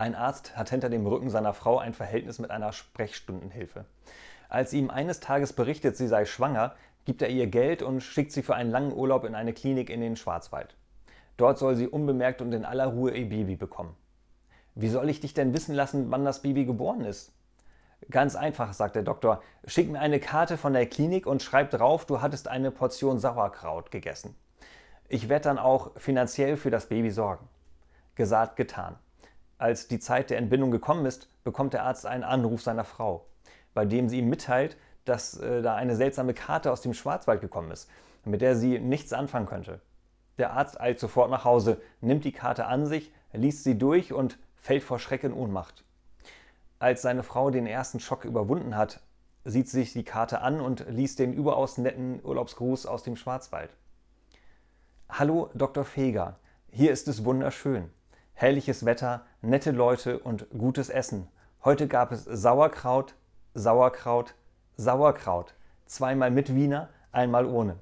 Ein Arzt hat hinter dem Rücken seiner Frau ein Verhältnis mit einer Sprechstundenhilfe. Als ihm eines Tages berichtet, sie sei schwanger, gibt er ihr Geld und schickt sie für einen langen Urlaub in eine Klinik in den Schwarzwald. Dort soll sie unbemerkt und in aller Ruhe ihr Baby bekommen. Wie soll ich dich denn wissen lassen, wann das Baby geboren ist? Ganz einfach, sagt der Doktor. Schick mir eine Karte von der Klinik und schreib drauf, du hattest eine Portion Sauerkraut gegessen. Ich werde dann auch finanziell für das Baby sorgen. Gesagt, getan. Als die Zeit der Entbindung gekommen ist, bekommt der Arzt einen Anruf seiner Frau, bei dem sie ihm mitteilt, dass äh, da eine seltsame Karte aus dem Schwarzwald gekommen ist, mit der sie nichts anfangen könnte. Der Arzt eilt sofort nach Hause, nimmt die Karte an sich, liest sie durch und fällt vor Schreck in Ohnmacht. Als seine Frau den ersten Schock überwunden hat, sieht sie sich die Karte an und liest den überaus netten Urlaubsgruß aus dem Schwarzwald. Hallo, Dr. Feger. Hier ist es wunderschön. Herrliches Wetter, nette Leute und gutes Essen. Heute gab es Sauerkraut, Sauerkraut, Sauerkraut. Zweimal mit Wiener, einmal ohne.